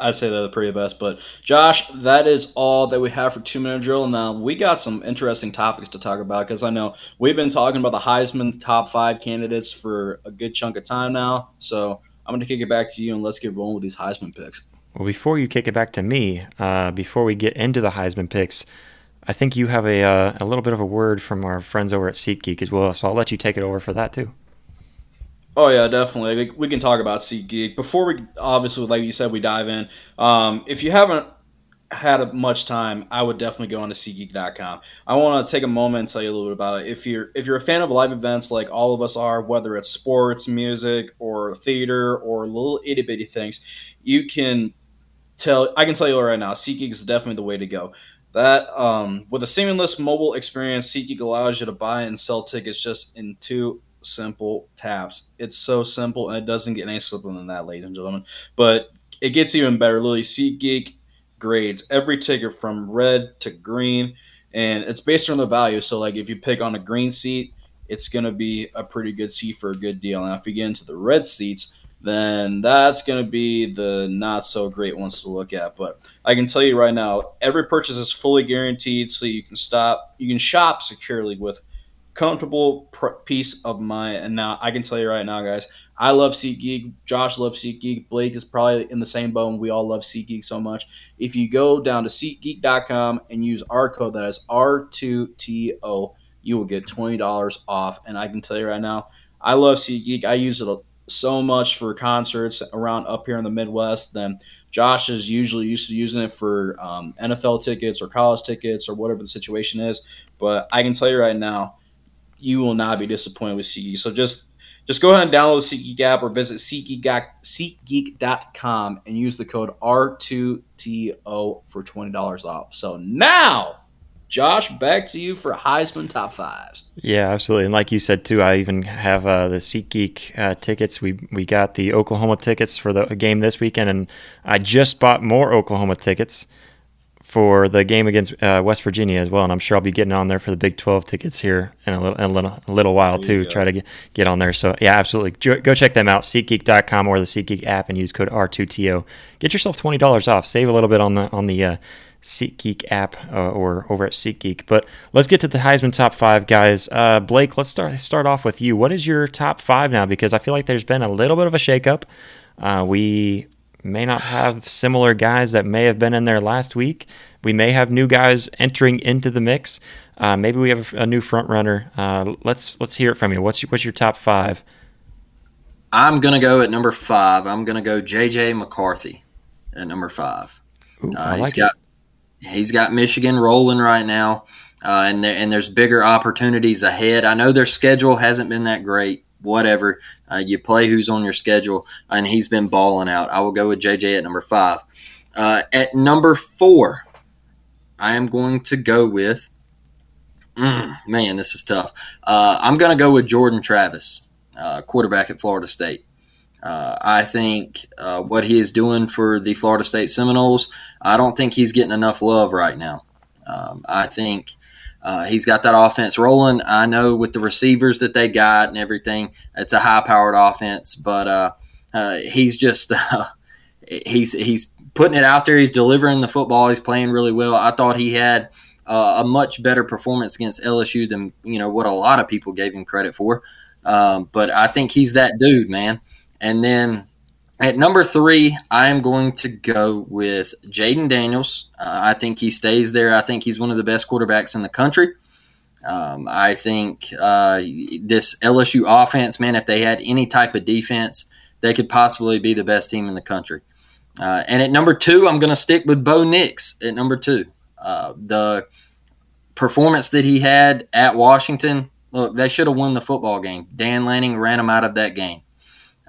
I'd say they're the pretty best. But Josh, that is all that we have for two minute drill. Now we got some interesting topics to talk about because I know we've been talking about the Heisman top five candidates for a good chunk of time now. So I'm going to kick it back to you and let's get rolling with these Heisman picks. Well, before you kick it back to me, uh, before we get into the Heisman picks, I think you have a uh, a little bit of a word from our friends over at SeatGeek as well. So I'll let you take it over for that too. Oh yeah, definitely. We can talk about SeatGeek before we obviously, like you said, we dive in. Um, if you haven't had much time, I would definitely go on to SeatGeek.com. I want to take a moment and tell you a little bit about it. If you're if you're a fan of live events like all of us are, whether it's sports, music, or theater, or little itty bitty things, you can tell. I can tell you right now, SeatGeek is definitely the way to go. That um, with a seamless mobile experience, SeatGeek allows you to buy and sell tickets just in two simple taps. It's so simple and it doesn't get any simpler than that, ladies and gentlemen. But it gets even better. Literally, SeatGeek grades every ticket from red to green, and it's based on the value. So, like, if you pick on a green seat, it's going to be a pretty good seat for a good deal. Now, if you get into the red seats, then that's going to be the not so great ones to look at. But I can tell you right now, every purchase is fully guaranteed, so you can stop, you can shop securely with comfortable pr- of mind. And now I can tell you right now, guys, I love SeatGeek. Josh loves SeatGeek. Blake is probably in the same boat. We all love SeatGeek so much. If you go down to SeatGeek.com and use our code that is R2TO, you will get $20 off. And I can tell you right now, I love SeatGeek. I use it so much for concerts around up here in the Midwest. Then Josh is usually used to using it for um, NFL tickets or college tickets or whatever the situation is. But I can tell you right now, you will not be disappointed with SeatGeek. So just just go ahead and download the SeatGeek app or visit SeatGeek.com and use the code R2TO for $20 off. So now, Josh, back to you for Heisman top fives. Yeah, absolutely. And like you said too, I even have uh, the SeatGeek uh, tickets. We we got the Oklahoma tickets for the game this weekend, and I just bought more Oklahoma tickets for the game against uh, West Virginia as well, and I'm sure I'll be getting on there for the Big 12 tickets here in a little, in a little, a little while too. Try to get, get on there. So yeah, absolutely, go check them out. SeatGeek.com or the SeatGeek app, and use code R2TO. Get yourself twenty dollars off. Save a little bit on the on the uh, SeatGeek app uh, or over at SeatGeek. But let's get to the Heisman top five, guys. Uh, Blake, let's start start off with you. What is your top five now? Because I feel like there's been a little bit of a shakeup. Uh, we may not have similar guys that may have been in there last week. We may have new guys entering into the mix. Uh, maybe we have a new front runner. Uh, let's let's hear it from you. What's your, what's your top five? I'm gonna go at number five. I'm gonna go JJ McCarthy at number five. Ooh, uh, like he's got it. he's got Michigan rolling right now, uh, and there, and there's bigger opportunities ahead. I know their schedule hasn't been that great. Whatever, uh, you play who's on your schedule, and he's been balling out. I will go with JJ at number five. Uh, at number four, I am going to go with. Mm, man, this is tough. Uh, I'm going to go with Jordan Travis, uh, quarterback at Florida State. Uh, I think uh, what he is doing for the Florida State Seminoles, I don't think he's getting enough love right now. Um, I think uh, he's got that offense rolling. I know with the receivers that they got and everything, it's a high-powered offense, but uh, he's just he's he's putting it out there. He's delivering the football. He's playing really well. I thought he had uh, a much better performance against LSU than you know what a lot of people gave him credit for. Um, but I think he's that dude, man. And then at number three, I am going to go with Jayden Daniels. Uh, I think he stays there. I think he's one of the best quarterbacks in the country. Um, I think uh, this LSU offense, man, if they had any type of defense, they could possibly be the best team in the country. Uh, and at number two, I'm going to stick with Bo Nix at number two. Uh, the performance that he had at Washington, look, they should have won the football game. Dan Lanning ran him out of that game.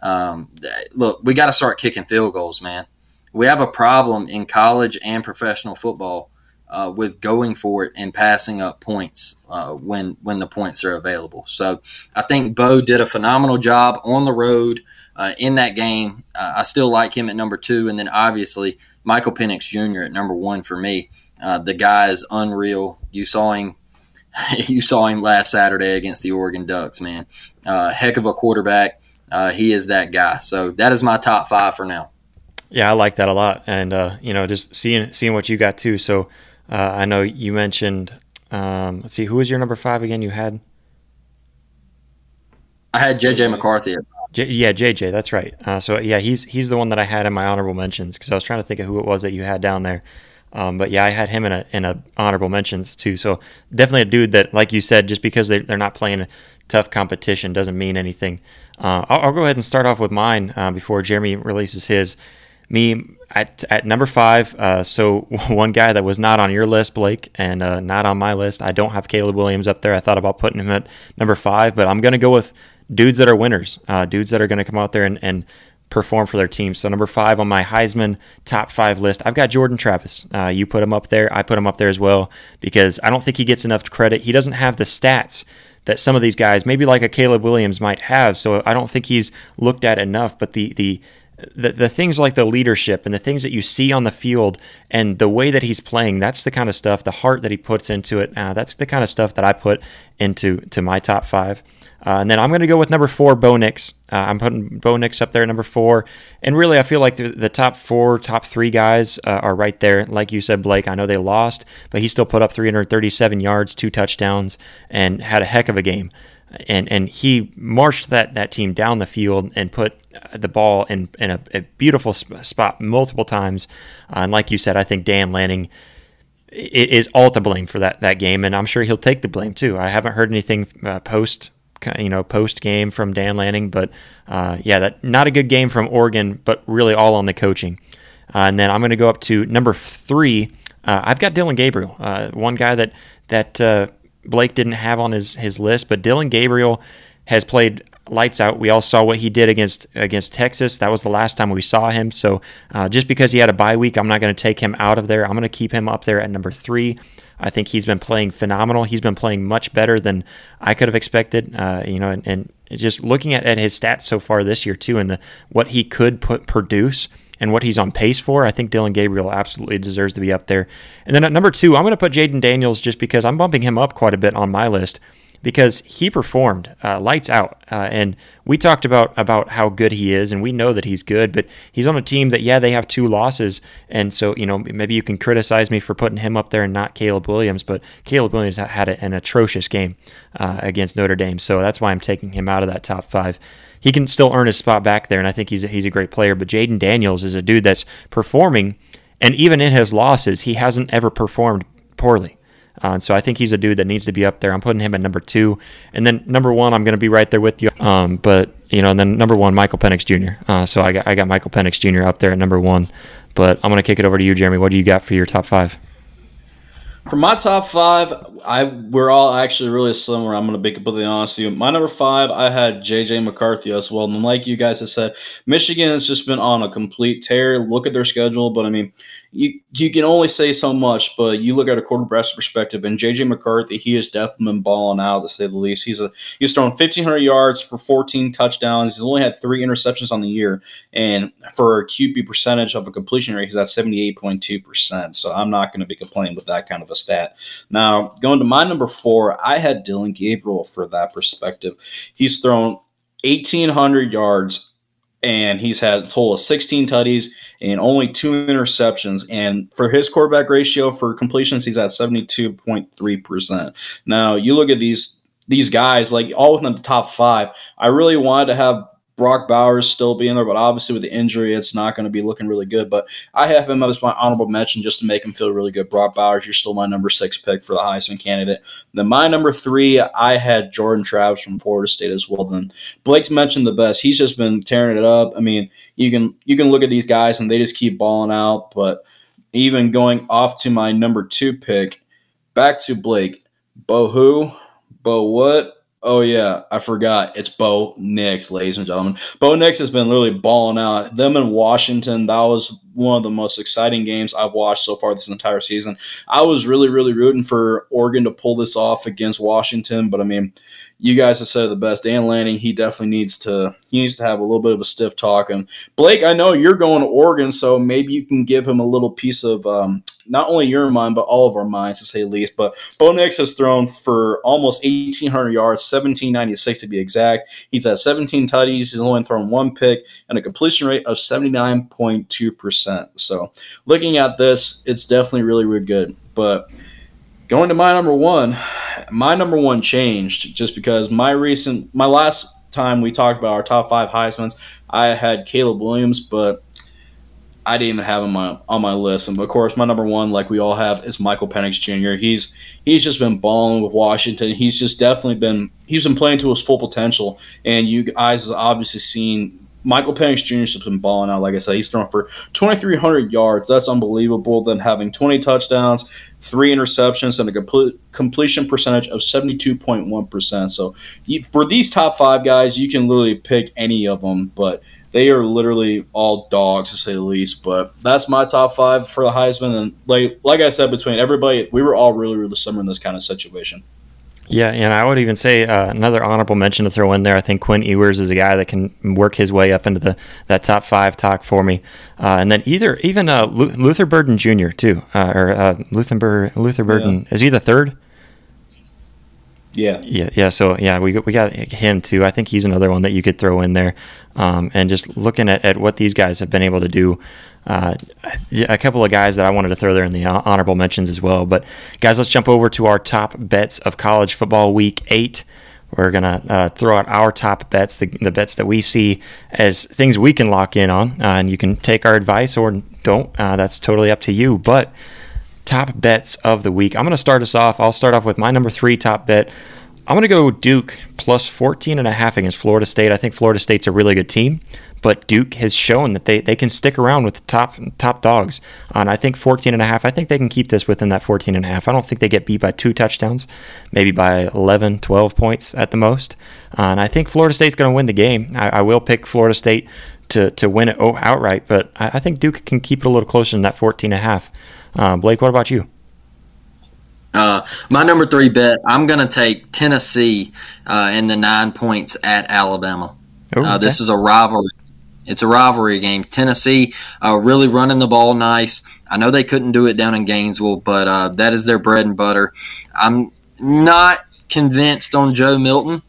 Um, look, we got to start kicking field goals, man. We have a problem in college and professional football uh, with going for it and passing up points uh, when when the points are available. So I think Bo did a phenomenal job on the road uh, in that game. Uh, I still like him at number two, and then obviously Michael Penix Jr. at number one for me. Uh, the guy is unreal. You saw him you saw him last Saturday against the Oregon Ducks, man. Uh, heck of a quarterback. Uh, he is that guy. So that is my top five for now. Yeah, I like that a lot, and uh, you know, just seeing seeing what you got too. So uh, I know you mentioned. Um, let's see, who was your number five again? You had. I had JJ McCarthy. J- yeah, JJ, that's right. Uh, so yeah, he's he's the one that I had in my honorable mentions because I was trying to think of who it was that you had down there. Um, but yeah, I had him in a in a honorable mentions too. So definitely a dude that, like you said, just because they, they're not playing tough competition doesn't mean anything. Uh, I'll, I'll, go ahead and start off with mine uh, before Jeremy releases his. Me at, at number five. Uh, so one guy that was not on your list, Blake, and uh, not on my list. I don't have Caleb Williams up there. I thought about putting him at number five, but I'm going to go with dudes that are winners, uh, dudes that are going to come out there and, and perform for their team. So number five on my Heisman top five list, I've got Jordan Travis. Uh, you put him up there. I put him up there as well because I don't think he gets enough credit. He doesn't have the stats that some of these guys, maybe like a Caleb Williams, might have. So I don't think he's looked at enough. But the the the, the things like the leadership and the things that you see on the field and the way that he's playing, that's the kind of stuff, the heart that he puts into it. Uh, that's the kind of stuff that I put into to my top five. Uh, and then I'm going to go with number four, Bo Nix. Uh, I'm putting Bo Nix up there, number four. And really, I feel like the, the top four, top three guys uh, are right there. Like you said, Blake, I know they lost, but he still put up 337 yards, two touchdowns, and had a heck of a game and and he marched that that team down the field and put the ball in in a, a beautiful spot multiple times. Uh, and like you said, I think Dan Lanning is all to blame for that that game, and I'm sure he'll take the blame too. I haven't heard anything uh, post you know post game from Dan Lanning, but uh, yeah, that not a good game from Oregon, but really all on the coaching. Uh, and then I'm going to go up to number three. Uh, I've got Dillon Gabriel, one guy that that Blake didn't have on his, his list, but Dillon Gabriel has played lights out. We all saw what he did against against Texas. That was the last time we saw him. So uh, just because he had a bye week, I'm not going to take him out of there. I'm going to keep him up there at number three. I think he's been playing phenomenal. He's been playing much better than I could have expected. Uh, you know, and, and, just looking at, at his stats so far this year too, and the what he could put produce and what he's on pace for, I think Dillon Gabriel absolutely deserves to be up there. And then at number two, I'm going to put Jayden Daniels just because I'm bumping him up quite a bit on my list because he performed uh, lights out. Uh, and we talked about about how good he is, and we know that he's good. But he's on a team that yeah, they have two losses, and so you know maybe you can criticize me for putting him up there and not Caleb Williams, but Caleb Williams had an atrocious game uh, against Notre Dame, so that's why I'm taking him out of that top five he can still earn his spot back there, and I think he's a, he's a great player. But Jayden Daniels is a dude that's performing, and even in his losses, he hasn't ever performed poorly. Uh, so I think he's a dude that needs to be up there. I'm putting him at number two, and then number one, I'm going to be right there with you. Um, but you know, and then number one, Michael Penix Jr. Uh, so I got I got Michael Penix Jr. up there at number one. But I'm going to kick it over to you, Jeremy. What do you got for your top five? For my top five, I we're all actually really similar. I'm going to be completely honest with you. My number five, I had JJ McCarthy as well. And like you guys have said, Michigan has just been on a complete tear. Look at their schedule, but I mean, you you can only say so much, but you look at a quarterback's perspective, and JJ McCarthy, he has definitely been balling out to say the least. He's a he's thrown 1,500 yards for 14 touchdowns. He's only had three interceptions on the year, and for a QB percentage of a completion rate, he's at 78.2 percent. So I'm not going to be complaining with that kind of a stat. Now going to my number four, I had Dillon Gabriel for that perspective. He's thrown 1,800 yards and he's had a total of 16 tutties and only two interceptions. And for his quarterback ratio for completions, he's at 72.3%. Now, you look at these these guys, like all within the top five. I really wanted to have Brock Bowers still being there, but obviously with the injury, it's not going to be looking really good. But I have him as my honorable mention just to make him feel really good. Brock Bowers, you're still my number six pick for the Heisman candidate. Then my number three, I had Jordan Travis from Florida State as well. Then Blake's mentioned the best. He's just been tearing it up. I mean, you can you can look at these guys and they just keep balling out. But even going off to my number two pick, back to Blake. Bo who? Bo what? Oh yeah, I forgot. It's Bo Nix, ladies and gentlemen. Bo Nix has been literally balling out. Them in Washington, that was one of the most exciting games I've watched so far this entire season. I was really, really rooting for Oregon to pull this off against Washington, but I mean, you guys have said the best. Dan Lanning, he definitely needs to he needs to have a little bit of a stiff talk. And Blake, I know you're going to Oregon, so maybe you can give him a little piece of um, not only your mind, but all of our minds, to say the least. But Bo Nix has thrown for almost 1,800 yards, 1796 to be exact. He's at 17 tutties. He's only thrown one pick and a completion rate of 79.2%. So looking at this, it's definitely really, really good. But going to my number one, my number one changed just because my recent, my last time we talked about our top five Heisman's, I had Caleb Williams, but I didn't even have him on my, on my list. And of course, my number one, like we all have, is Michael Penix Jr. He's he's just been balling with Washington. He's just definitely been he's been playing to his full potential. And you guys have obviously seen Michael Penix Jr. has been balling out. Like I said, he's thrown for 2,300 yards. That's unbelievable. Then having 20 touchdowns, three interceptions, and a complete completion percentage of 72.1%. So for these top five guys, you can literally pick any of them, but they are literally all dogs to say the least. But that's my top five for the Heisman. And like like I said, between everybody, we were all really really summer in this kind of situation. Yeah, and I would even say uh, another honorable mention to throw in there. I think Quinn Ewers is a guy that can work his way up into the that top five talk for me. Uh, and then either even uh, Luther Burden Jr. too, uh, or uh, Luther Burden yeah. is he the third? Yeah. Yeah. Yeah. So yeah, we we got him too. I think he's another one that you could throw in there. Um, and just looking at, at what these guys have been able to do. Uh, a couple of guys that I wanted to throw there in the honorable mentions as well. But guys, let's jump over to our top bets of college football week eight. We're gonna uh, throw out our top bets, the, the, bets that we see as things we can lock in on, uh, and you can take our advice or don't. Uh, that's totally up to you. But top bets of the week. I'm going to start us off. I'll start off with my number three top bet. I'm going to go Duke plus 14 and a half against Florida State. I think Florida State's a really good team, but Duke has shown that they, they can stick around with the top top dogs. And I think 14 and a half, I think they can keep this within that 14 and a half. I don't think they get beat by two touchdowns, maybe by 11, 12 points at the most. Uh, and I think Florida State's going to win the game. I, I will pick Florida State to, to win it outright, but I, I think Duke can keep it a little closer than that 14 and a half. Uh, Blake, what about you? Uh, my number three bet, I'm going to take Tennessee uh, in the nine points at Alabama. Ooh, uh, okay. This is a rivalry. It's a rivalry game. Tennessee uh, really running the ball nice. I know they couldn't do it down in Gainesville, but uh, that is their bread and butter. I'm not convinced on Joe Milton,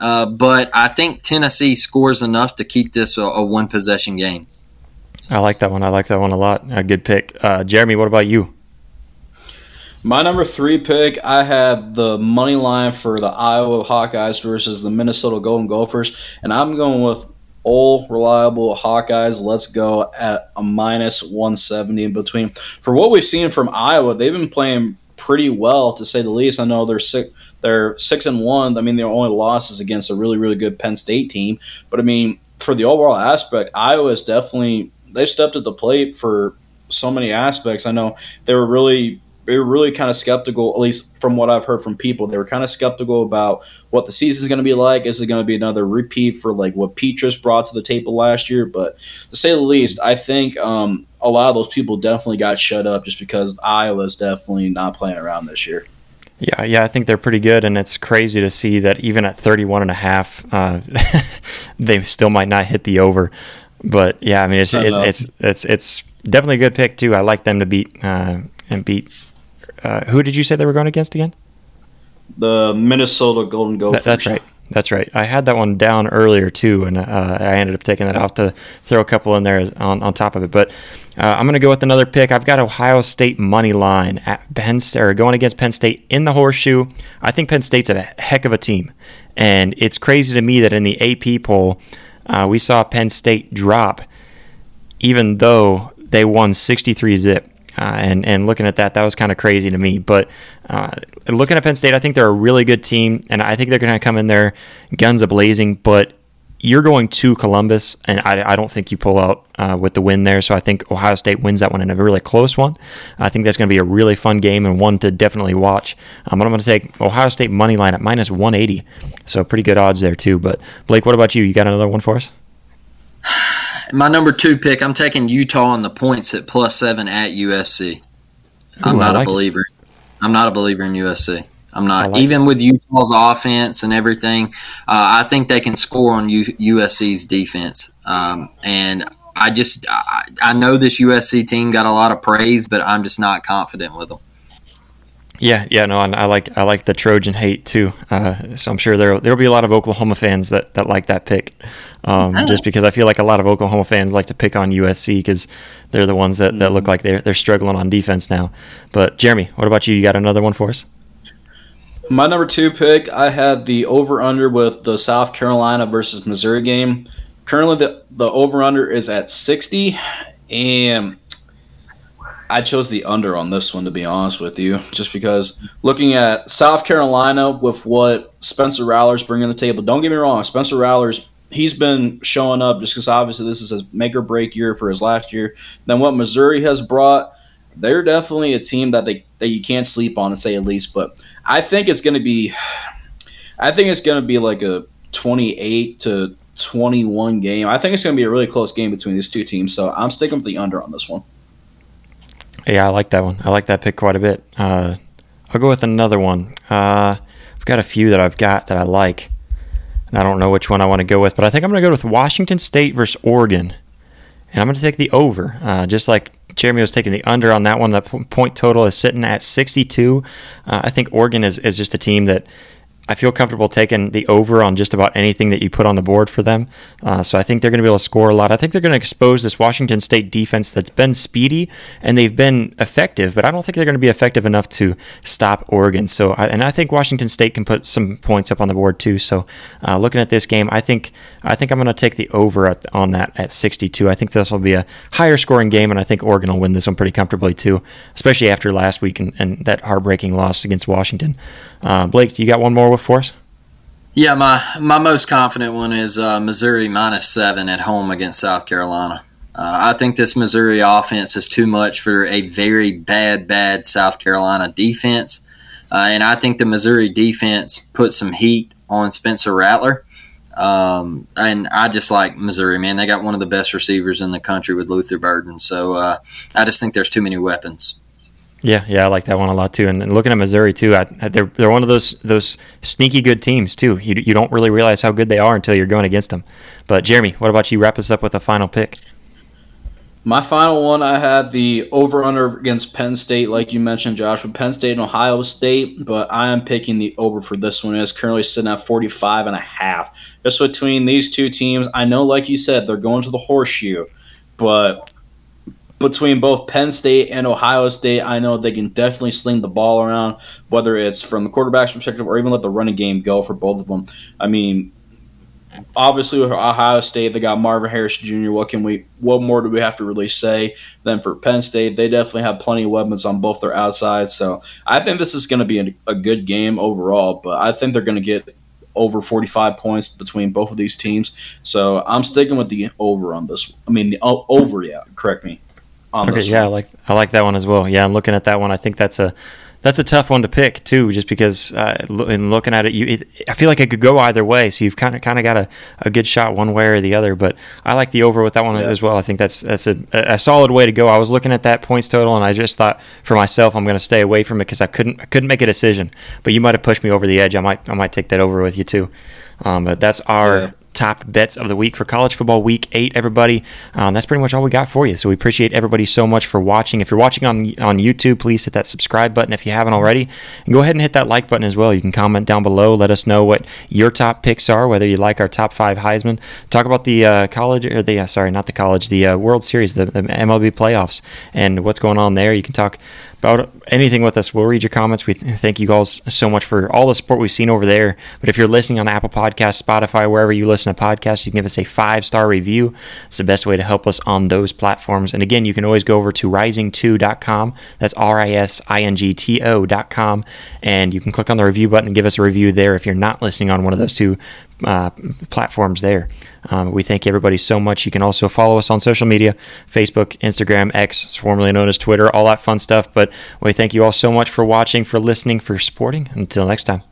uh, but I think Tennessee scores enough to keep this a, a one possession game. I like that one. I like that one a lot. A good pick. Uh, Jeremy, what about you? My number three pick, I have the money line for the Iowa Hawkeyes versus the Minnesota Golden Gophers, and I'm going with all reliable Hawkeyes. Let's go at a minus 170 in between. For what we've seen from Iowa, they've been playing pretty well to say the least. I know they're six, they're six and one. I mean, their only losses against a really really good Penn State team, but I mean, for the overall aspect, Iowa is definitely they've stepped at the plate for so many aspects. I know they were really they were really kind of skeptical, at least from what I've heard from people. They were kind of skeptical about what the season is going to be like. Is it going to be another repeat for like what Petras brought to the table last year? But to say the least, I think um, a lot of those people definitely got shut up just because Iowa's definitely not playing around this year. Yeah, yeah, I think they're pretty good, and it's crazy to see that even at 31 and a half, uh, they still might not hit the over. But yeah, I mean, it's it's, it's, it's it's definitely a good pick too. I like them to beat uh, and beat. Uh, who did you say they were going against again? The Minnesota Golden Gophers. That, that's right. That's right. I had that one down earlier too, and uh, I ended up taking that off to throw a couple in there on, on top of it. But uh, I'm going to go with another pick. I've got Ohio State money line at Penn or going against Penn State in the horseshoe. I think Penn State's a heck of a team, and it's crazy to me that in the AP poll uh, we saw Penn State drop, even though they won 63 zip. Uh, and and looking at that, that was kind of crazy to me. But uh, looking at Penn State, I think they're a really good team, and I think they're going to come in there guns a blazing. But you're going to Columbus, and I, I don't think you pull out uh, with the win there. So I think Ohio State wins that one in a really close one. I think that's going to be a really fun game and one to definitely watch. Um, but I'm going to take Ohio State money line at minus 180. So pretty good odds there too. But Blake, what about you? You got another one for us? My number two pick, I'm taking Utah on the points at plus seven at USC. I'm Ooh, not like a believer. It. I'm not a believer in USC. I'm not like even it. with Utah's offense and everything. Uh, I think they can score on U- USC's defense, um, and I just I, I know this USC team got a lot of praise, but I'm just not confident with them. Yeah, yeah, no, and I like I like the Trojan hate too. Uh, so I'm sure there there'll be a lot of Oklahoma fans that, that like that pick, um, oh. just because I feel like a lot of Oklahoma fans like to pick on USC because they're the ones that, that look mm-hmm. like they're they're struggling on defense now. But Jeremy, what about you? You got another one for us? My number two pick, I had the over under with the South Carolina versus Missouri game. Currently, the the over under is at 60, and I chose the under on this one to be honest with you, just because looking at South Carolina with what Spencer Rattler's bringing to the table. Don't get me wrong, Spencer Rattler's. he's been showing up just because obviously this is his make or break year for his last year. Then what Missouri has brought, they're definitely a team that they that you can't sleep on to say at least. But I think it's going to be, I think it's going to be like a twenty-eight to twenty-one game. I think it's going to be a really close game between these two teams. So I'm sticking with the under on this one. Yeah, I like that one. I like that pick quite a bit. Uh, I'll go with another one. Uh, I've got a few that I've got that I like, and I don't know which one I want to go with, but I think I'm going to go with Washington State versus Oregon, and I'm going to take the over, uh, just like Jeremy was taking the under on that one. The point total is sitting at 62. Uh, I think Oregon is, is just a team that I feel comfortable taking the over on just about anything that you put on the board for them. Uh, so I think they're going to be able to score a lot. I think they're going to expose this Washington State defense that's been speedy and they've been effective, but I don't think they're going to be effective enough to stop Oregon. So I, and I think Washington State can put some points up on the board too. So uh, looking at this game, I think I think I'm going to take the over at, on that at 62. I think this will be a higher scoring game, and I think Oregon will win this one pretty comfortably too, especially after last week and, and that heartbreaking loss against Washington. Uh, Blake, do you got one more for us? Yeah, my my most confident one is uh, Missouri minus seven at home against South Carolina. Uh, I think this Missouri offense is too much for a very bad, bad South Carolina defense, uh, and I think the Missouri defense put some heat on Spencer Rattler. Um, and I just like Missouri, man. They got one of the best receivers in the country with Luther Burden. So uh, I just think there's too many weapons. Yeah, yeah, I like that one a lot too. And, and looking at Missouri too, I, they're they're one of those those sneaky good teams too. You you don't really realize how good they are until you're going against them. But Jeremy, what about you? Wrap us up with a final pick. My final one, I had the over under against Penn State, like you mentioned, Josh, with Penn State and Ohio State, but I am picking the over for this one. It's currently sitting at 45 and a half. Just between these two teams, I know, like you said, they're going to the horseshoe, but between both Penn State and Ohio State, I know they can definitely sling the ball around, whether it's from the quarterback's perspective or even let the running game go for both of them. I mean, obviously with Ohio State, they got Marvin Harrison Jr. What can we? What more do we have to really say than for Penn State? They definitely have plenty of weapons on both their outsides. So I think this is going to be a, a good game overall. But I think they're going to get over 45 points between both of these teams. So I'm sticking with the over on this. I mean, the over, yeah. Correct me okay, yeah, I like I like that one as well. Yeah, I'm looking at that one. I think that's a that's a tough one to pick too, just because uh, in looking at it, you it, I feel like it could go either way. So you've kind of kind of got a, a good shot one way or the other. But I like the over with that one yeah. as well. I think that's that's a, a solid way to go. I was looking at that points total, and I just thought for myself, I'm going to stay away from it because I couldn't I couldn't make a decision. But you might have pushed me over the edge. I might I might take that over with you too. Um, but that's our yeah top bets of the week for college football week eight, everybody. Um, that's pretty much all we got for you. So we appreciate everybody so much for watching. If you're watching on, on YouTube, please hit that subscribe button if you haven't already. And go ahead and hit that like button as well. You can comment down below. Let us know what your top picks are, whether you like our top five Heisman. Talk about the uh, college, or the, uh, sorry, not the college, the uh, World Series, the, the MLB playoffs, and what's going on there. You can talk about anything with us. We'll read your comments. We thank you guys so much for all the support we've seen over there. But if you're listening on Apple Podcasts, Spotify, wherever you listen to podcasts, you can give us a five star review. It's the best way to help us on those platforms. And again, you can always go over to risingto.com. That's R I S I N G T O.com. And you can click on the review button and give us a review there if you're not listening on one of those two uh, platforms there. Um, we thank everybody so much. You can also follow us on social media Facebook, Instagram, X, formerly known as Twitter, all that fun stuff. But we thank you all so much for watching, for listening, for supporting. Until next time.